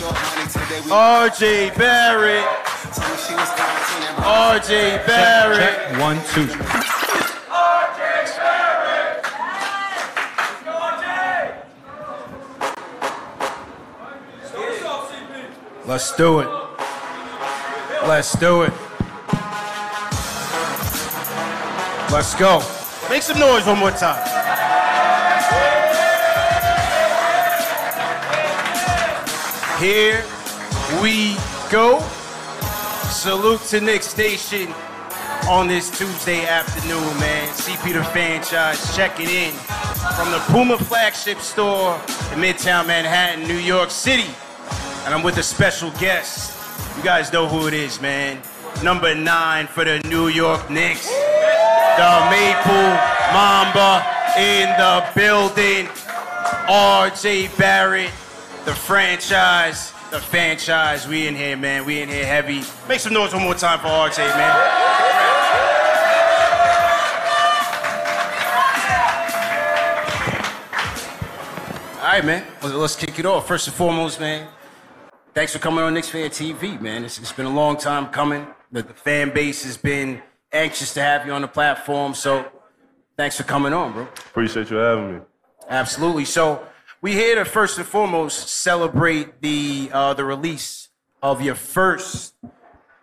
R.J. Barrett. R.J. Barrett. Check, check. One, two. Let's do it. Let's do it. Let's go. Make some noise one more time. Here we go. Salute to Knicks Nation on this Tuesday afternoon, man. CP the franchise checking in from the Puma flagship store in Midtown Manhattan, New York City. And I'm with a special guest. You guys know who it is, man. Number nine for the New York Knicks. The Maple Mamba in the building. RJ Barrett the franchise, the franchise. We in here, man. We in here heavy. Make some noise one more time for RJ, man. All right, man. Let's kick it off. First and foremost, man. Thanks for coming on Knicks Fan TV, man. It's, it's been a long time coming. The, the fan base has been anxious to have you on the platform. So, thanks for coming on, bro. Appreciate you having me. Absolutely. So, we here to first and foremost celebrate the uh, the release of your first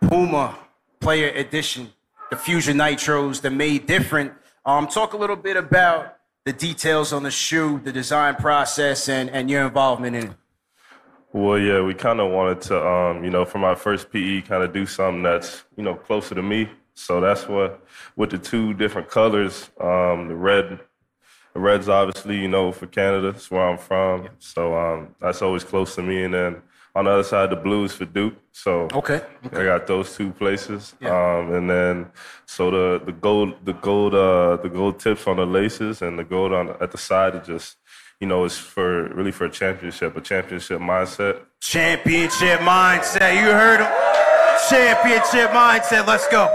Puma Player Edition, the Fusion Nitros, the Made Different. Um, talk a little bit about the details on the shoe, the design process, and, and your involvement in it. Well, yeah, we kind of wanted to, um, you know, for my first PE, kind of do something that's, you know, closer to me. So that's what, with the two different colors, um, the red the Reds, obviously, you know, for Canada, that's where I'm from. Yeah. So um, that's always close to me. And then on the other side, the Blues for Duke. So okay, okay. I got those two places. Yeah. Um, and then so the the gold the gold uh, the gold tips on the laces and the gold on at the side are just you know it's for really for a championship, a championship mindset. Championship mindset. You heard him. Championship mindset. Let's go.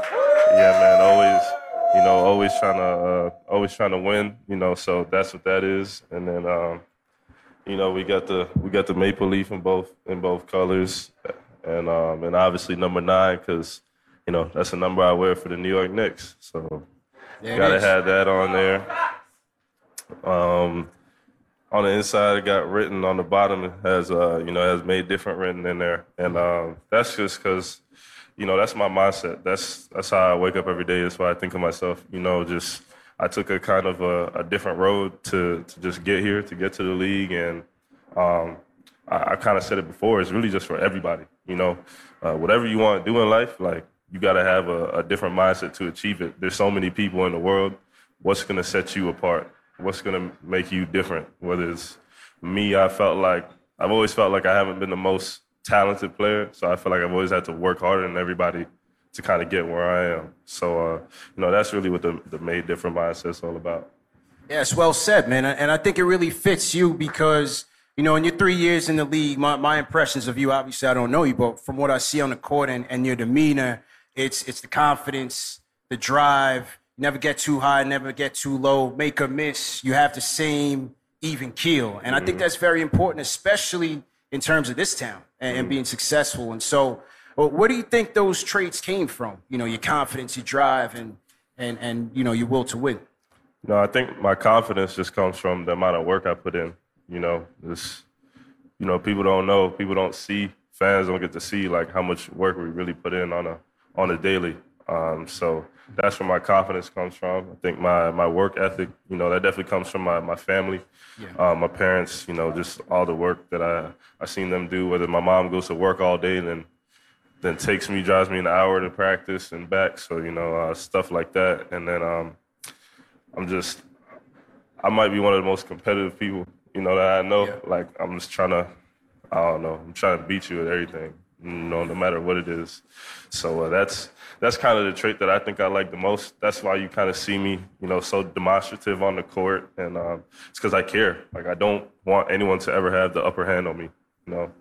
Yeah, man. Always you know, always trying to uh, always trying to win. You know, so that's what that is. And then, um, you know, we got the we got the maple leaf in both in both colors, and um, and obviously number nine because you know that's the number I wear for the New York Knicks. So there gotta have that on there. Um, on the inside, it got written on the bottom. It has uh, you know, has made different written in there, and um, that's just because you know, that's my mindset. That's that's how I wake up every day. That's why I think of myself. You know, just I took a kind of a, a different road to to just get here, to get to the league, and um, I, I kind of said it before. It's really just for everybody. You know, uh, whatever you want to do in life, like you got to have a, a different mindset to achieve it. There's so many people in the world. What's going to set you apart? What's going to make you different? Whether it's me, I felt like I've always felt like I haven't been the most talented player, so I feel like I've always had to work harder than everybody to kind of get where I am. So, uh, you know, that's really what the, the made different mindset's all about. Yes, well said, man. And I think it really fits you because, you know, in your three years in the league, my, my impressions of you, obviously I don't know you, but from what I see on the court and, and your demeanor, it's it's the confidence, the drive, never get too high, never get too low, make or miss. You have the same even keel. And mm-hmm. I think mm-hmm. that's very important, especially in terms of this town and, and being successful. And so well, where do you think those traits came from? You know, your confidence, your drive, and and and you know your will to win. No, I think my confidence just comes from the amount of work I put in. You know, this, you know, people don't know, people don't see, fans don't get to see like how much work we really put in on a on a daily. Um, so that's where my confidence comes from. I think my my work ethic, you know, that definitely comes from my my family, yeah. uh, my parents. You know, just all the work that I I seen them do. Whether my mom goes to work all day and then then takes me, drives me an hour to practice and back. So you know, uh, stuff like that. And then um, I'm just, I might be one of the most competitive people, you know, that I know. Yeah. Like I'm just trying to, I don't know, I'm trying to beat you at everything, you know, no matter what it is. So uh, that's that's kind of the trait that I think I like the most. That's why you kind of see me, you know, so demonstrative on the court, and um, it's because I care. Like I don't want anyone to ever have the upper hand on me, you know,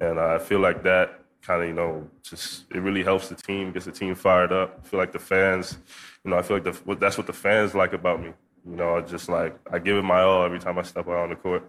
and uh, I feel like that kind of, you know, just it really helps the team, gets the team fired up. I feel like the fans, you know, I feel like the, that's what the fans like about me. You know, I just like, I give it my all every time I step out on the court.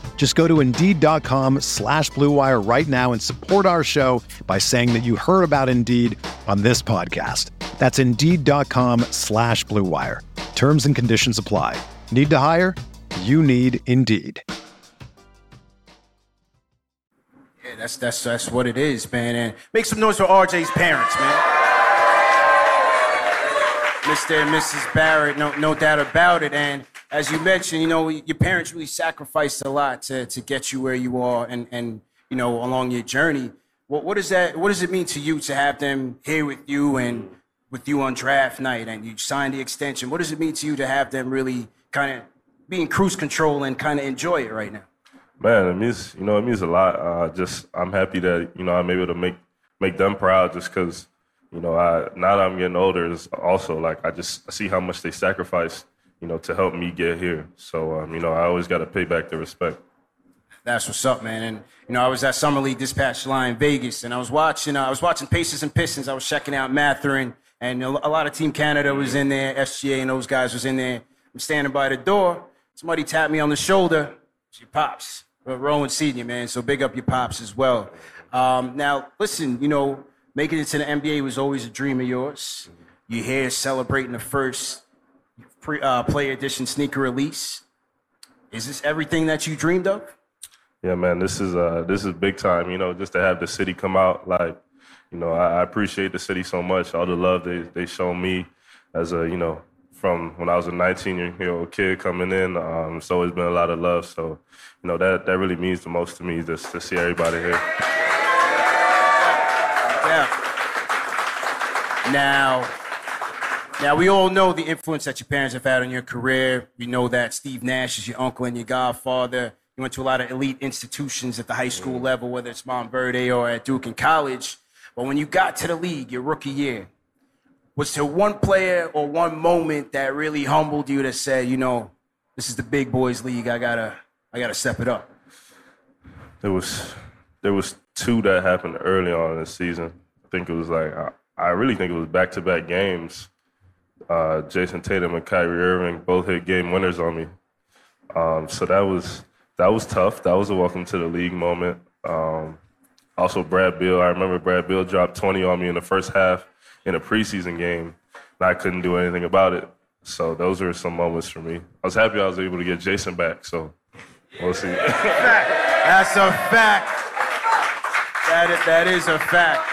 Just go to Indeed.com slash BlueWire right now and support our show by saying that you heard about Indeed on this podcast. That's Indeed.com slash BlueWire. Terms and conditions apply. Need to hire? You need Indeed. Yeah, that's that's that's what it is, man. And make some noise for RJ's parents, man. Mr. and Mrs. Barrett, no no doubt about it. And as you mentioned, you know, your parents really sacrificed a lot to to get you where you are and and you know, along your journey. What what does that what does it mean to you to have them here with you and with you on draft night and you signed the extension? What does it mean to you to have them really kind of be in cruise control and kind of enjoy it right now? Man, it means you know it means a lot. Uh, just I'm happy that you know I'm able to make make them proud just because you know I now that I'm getting older is also like I just I see how much they sacrifice you know to help me get here. So um, you know I always got to pay back the respect. That's what's up, man. And you know I was at Summer League past July in Vegas, and I was watching uh, I was watching Pacers and Pistons. I was checking out Mathurin, and a lot of Team Canada was in there. SGA and those guys was in there. I'm standing by the door. Somebody tapped me on the shoulder. She pops. Rowan Senior, man. So big up your pops as well. Um, now, listen, you know, making it to the NBA was always a dream of yours. You're here celebrating the first pre, uh, player edition sneaker release. Is this everything that you dreamed of? Yeah, man. This is uh, this is big time. You know, just to have the city come out, like, you know, I, I appreciate the city so much. All the love they they show me as a you know from when I was a 19 year old kid coming in. Um, it's always been a lot of love. So, you know, that, that really means the most to me just to see everybody here. Yeah. Now, Now, we all know the influence that your parents have had on your career. We know that Steve Nash is your uncle and your godfather. You went to a lot of elite institutions at the high school level, whether it's Montverde or at Duke in college. But when you got to the league, your rookie year, was there one player or one moment that really humbled you that said, you know, this is the big boys league. I gotta, I gotta step it up. There was, there was two that happened early on in the season. I think it was like I, I really think it was back to back games uh, Jayson Tatum and Kyrie Irving both hit game winners on me. Um, so that was that was tough. That was a welcome to the league moment. Um, also, Brad Beal. I remember Brad Beal dropped 20 on me in the first half in a preseason game, and I couldn't do anything about it. So those were some moments for me. I was happy I was able to get Jayson back. So we'll see. That's a fact. That is, that is a fact.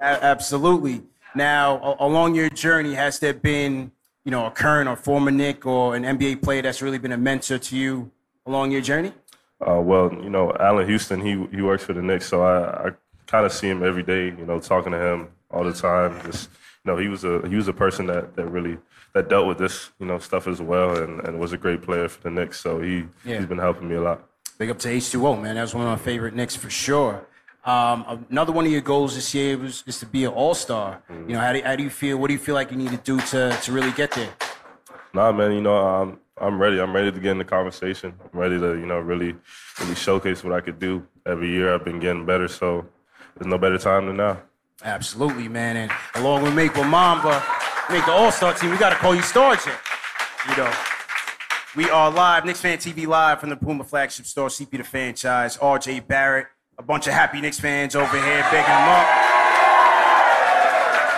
A- absolutely. Now, along your journey, has there been, you know, a current or former Knick or an NBA player that's really been a mentor to you along your journey? Uh, well, you know, Allan Houston, he he works for the Knicks, so I, I kind of see him every day. You know, talking to him all the time. Just you know, he was a he was a person that that really that dealt with this you know stuff as well, and, and was a great player for the Knicks. So he yeah. he's been helping me a lot. Big up to H2O, man. That was one of my favorite Knicks for sure. Um, another one of your goals this year was is to be an all star. Mm-hmm. You know, how do, how do you feel? What do you feel like you need to do to to really get there? Nah, man. You know, I'm I'm ready. I'm ready to get in the conversation. I'm ready to you know really really showcase what I could do. Every year I've been getting better, so there's no better time than now. Absolutely, man. And along with Maple Mamba, make the All Star team. We got to call you Star You know. We are live, Knicks Fan TV live from the Puma flagship store, CP the franchise, RJ Barrett a bunch of happy Knicks fans over here bigging them up.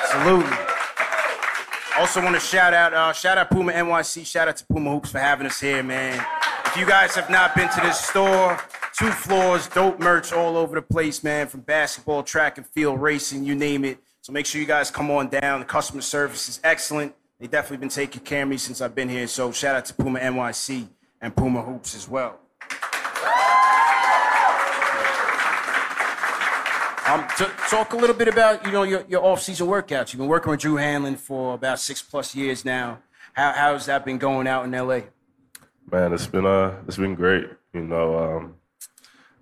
Absolutely. Also want to shout out, uh, shout out Puma NYC, shout out to Puma Hoops for having us here, man. If you guys have not been to this store, two floors, dope merch all over the place, man, from basketball, track and field, racing, you name it. So make sure you guys come on down. The customer service is excellent. They definitely been taking care of me since I've been here. So shout out to Puma NYC and Puma Hoops as well. Um, talk a little bit about you know your, your off-season workouts. You've been working with Drew Hanlen for about six plus years now. How how's that been going out in LA? Man, it's been uh it's been great. You know, um,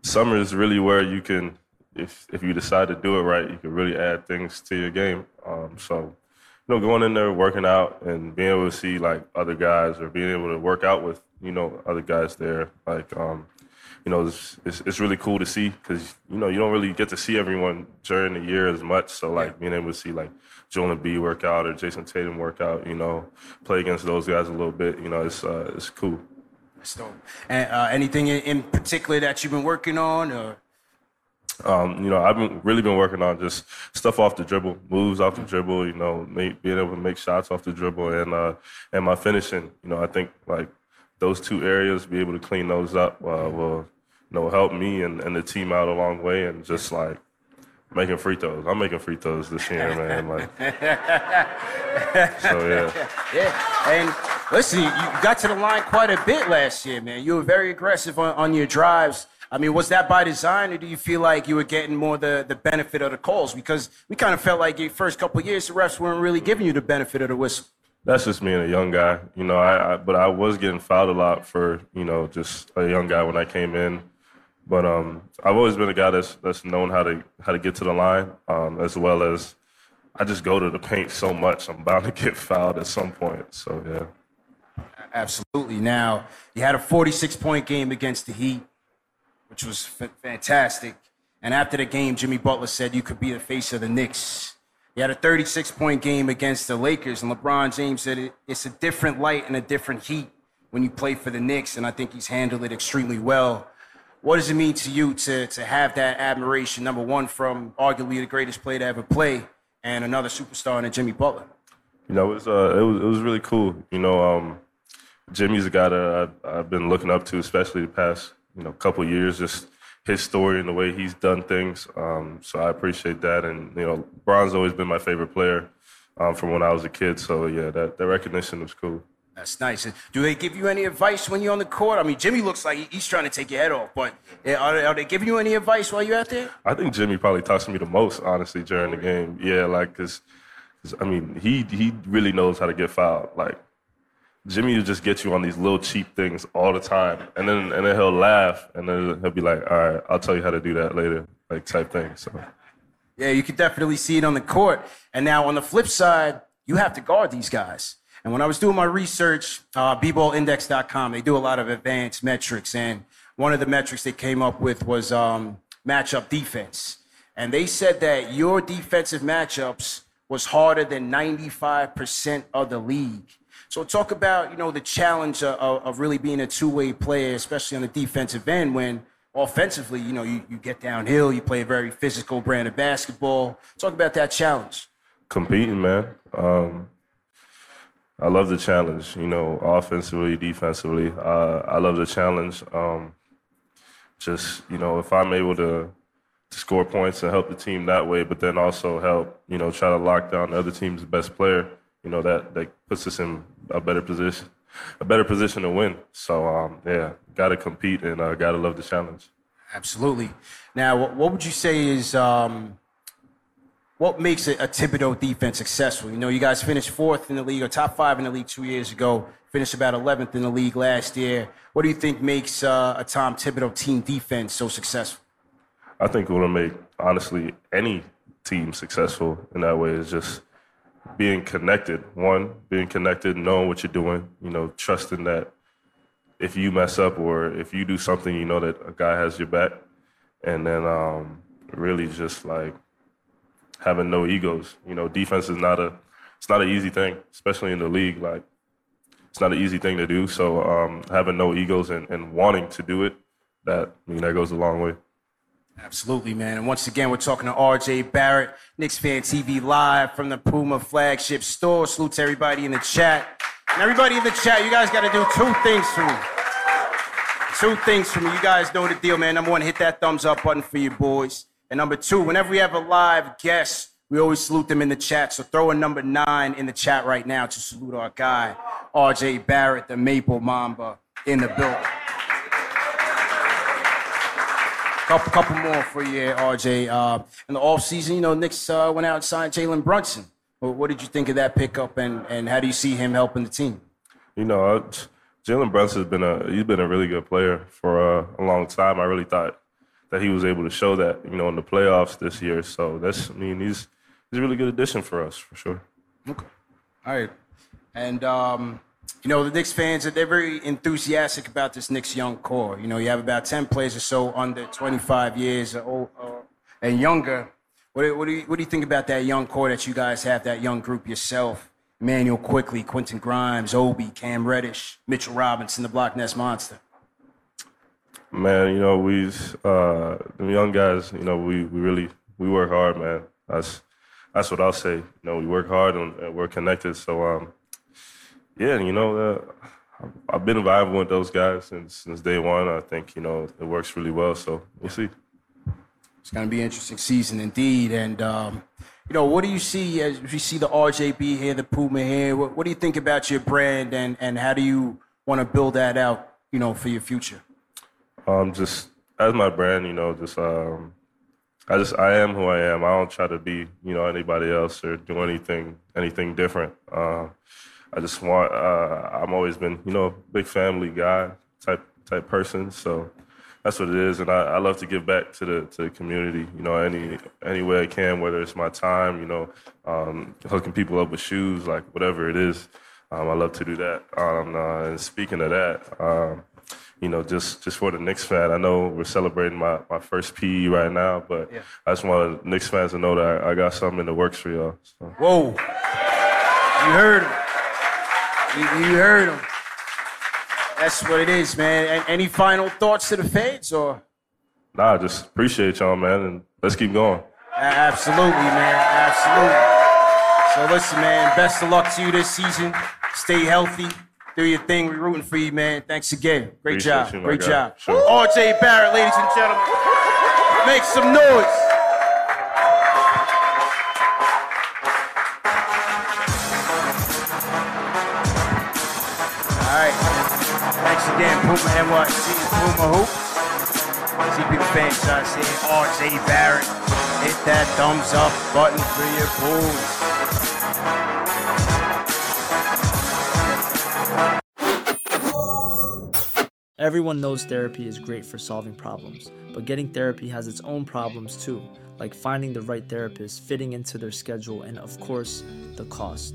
summer is really where you can, if if you decide to do it right, you can really add things to your game. Um, so, you know, going in there, working out, and being able to see like other guys, or being able to work out with you know other guys there, like um, you know, it's, it's, it's really cool to see because, you know, you don't really get to see everyone during the year as much. So, like, yeah. being able to see, like, Joel B work out or Jayson Tatum work out, you know, play against those guys a little bit, you know, it's, uh, it's cool. That's dope. And uh, anything in particular that you've been working on or? Um, you know, I've been really been working on just stuff off the dribble, moves off the mm-hmm. dribble. You know, make, being able to make shots off the dribble, and uh, and my finishing. You know, I think like those two areas, be able to clean those up, uh, will you know, help me and, and the team out a long way and just like making free throws. I'm making free throws this year, man. Like, so yeah. Yeah, and listen, you got to the line quite a bit last year, man. You were very aggressive on, on your drives. I mean, was that by design, or do you feel like you were getting more the, the benefit of the calls? Because we kind of felt like your first couple years, the refs weren't really giving you the benefit of the whistle. That's just me being a young guy, you know. I, I but I was getting fouled a lot for you know just a young guy when I came in. But um, I've always been a guy that's that's known how to how to get to the line, um, as well as I just go to the paint so much. I'm bound to get fouled at some point. So yeah. Absolutely. Now you had a 46 point game against the Heat, which was f- fantastic. And after the game, Jimmy Butler said you could be the face of the Knicks. You had a 36 point game against the Lakers, and LeBron James said it, it's a different light and a different heat when you play for the Knicks, and I think he's handled it extremely well. What does it mean to you to, to have that admiration, number one, from arguably the greatest player to ever play, and another superstar in Jimmy Butler? You know, it was, uh, it was, it was really cool. You know, um, Jimmy's a guy that I've, I've, been looking up to, especially the past, you know, couple years, just his story and the way he's done things. Um, so I appreciate that. And, you know, Bron's always been my favorite player um, from when I was a kid. So, yeah, that, that recognition was cool. That's nice. Do they give you any advice when you're on the court? I mean, Jimmy looks like he's trying to take your head off, but are they, are they giving you any advice while you're out there? I think Jimmy probably talks to me the most, honestly, during the game. Yeah, like, because I mean, he he really knows how to get fouled. Like Jimmy will just get you on these little cheap things all the time, and then and then he'll laugh, and then he'll be like, "All right, I'll tell you how to do that later," like type thing. So. Yeah, you can definitely see it on the court. And now on the flip side, you have to guard these guys. And when I was doing my research, uh, bballindex.com, they do a lot of advanced metrics. And one of the metrics they came up with was um, matchup defense. And they said that your defensive matchups was harder than 95% of the league. So talk about, you know, the challenge of, of really being a two-way player, especially on the defensive end when offensively, you know, you, you get downhill, you play a very physical brand of basketball. Talk about that challenge. Competing, man. Um, I love the challenge, you know, offensively, defensively. Uh, I love the challenge. Um, just, you know, if I'm able to, to score points and help the team that way, but then also help, you know, try to lock down the other team's best player, you know, that, that puts us in a better position, a better position to win. So um, yeah, got to compete and uh, got to love the challenge. Absolutely. Now, what would you say is um, what makes a, a Thibodeau defense successful? You know, you guys finished fourth in the league or top five in the league two years ago. Finished about 11th in the league last year. What do you think makes uh, a Tom Thibodeau team defense so successful? I think what will make honestly any team successful in that way is just being connected. One, being connected, knowing what you're doing, you know, trusting that if you mess up or if you do something, you know that a guy has your back. And then um, really just like having no egos. You know, defense is not a it's not an easy thing, especially in the league. Like it's not an easy thing to do. So um, having no egos and, and wanting to do it, that I mean that goes a long way. Absolutely, man. And once again, we're talking to RJ Barrett, Knicks Fan TV live from the Puma flagship store. Salute to everybody in the chat. And everybody in the chat, you guys got to do two things for me. Two things for me. You guys know the deal, man. Number one, hit that thumbs up button for you boys. And number two, whenever we have a live guest, we always salute them in the chat. So throw a number nine in the chat right now to salute our guy, RJ Barrett, the Maple Mamba, in the building. Couple, couple more for you, RJ. Uh, in the offseason, you know, Knicks uh, went out and signed Jalen Brunson. What did you think of that pickup, and, and how do you see him helping the team? You know, Jalen Brunson's been a he's been a really good player for a, a long time. I really thought that he was able to show that, you know, in the playoffs this year. So that's I mean, he's he's a really good addition for us for sure. Okay. All right. And um, you know, the Knicks fans, they're very enthusiastic about this Knicks young core. You know, you have about 10 players or so under 25 years old, uh, and younger. What do, what, do you, what do you think about that young core that you guys have, that young group yourself? Immanuel Quickley, Quentin Grimes, Obi, Cam Reddish, Mitchell Robinson, the Block Ness Monster. Man, you know, we, uh, the young guys, you know, we, we really, we work hard, man. That's, that's what I'll say. You know, we work hard and we're connected. So, um, yeah, you know, uh, I've been vibing with those guys since since day one. I think you know it works really well. So we'll see. It's going to be an interesting season indeed. And um, you know, what do you see as you see the RJB here, the Puma here? What, what do you think about your brand, and and how do you want to build that out? You know, for your future. Um, just as my brand, you know, just um, I just I am who I am. I don't try to be you know anybody else or do anything anything different. Uh, I just want. Uh, I'm always been, you know, big family guy type type person. So that's what it is, and I, I, love to give back to the to the community. You know, any any way I can, whether it's my time, you know, um, hooking people up with shoes, like whatever it is. Um, I love to do that. Um, uh, and speaking of that, um, you know, just just for the Knicks fan, I know we're celebrating my, my first PE right now, but yeah. I just want Knicks fans to know that I, I, got something in the works for y'all. So. Whoa, you heard. You, you heard him. That's what it is, man. Any final thoughts to the fans, or? Nah, just appreciate y'all, man, and let's keep going. Absolutely, man. Absolutely. So listen, man. Best of luck to you this season. Stay healthy. Do your thing. We're rooting for you, man. Thanks again. Great appreciate job. You, Great job. Sure. RJ Barrett, ladies and gentlemen. Make some noise. Hoop Man NYC, Puma Hoop. I see people fantasize saying RJ Barrett. Hit that thumbs up button for your boys. Everyone knows therapy is great for solving problems, but getting therapy has its own problems too, like finding the right therapist, fitting into their schedule, and of course, the cost.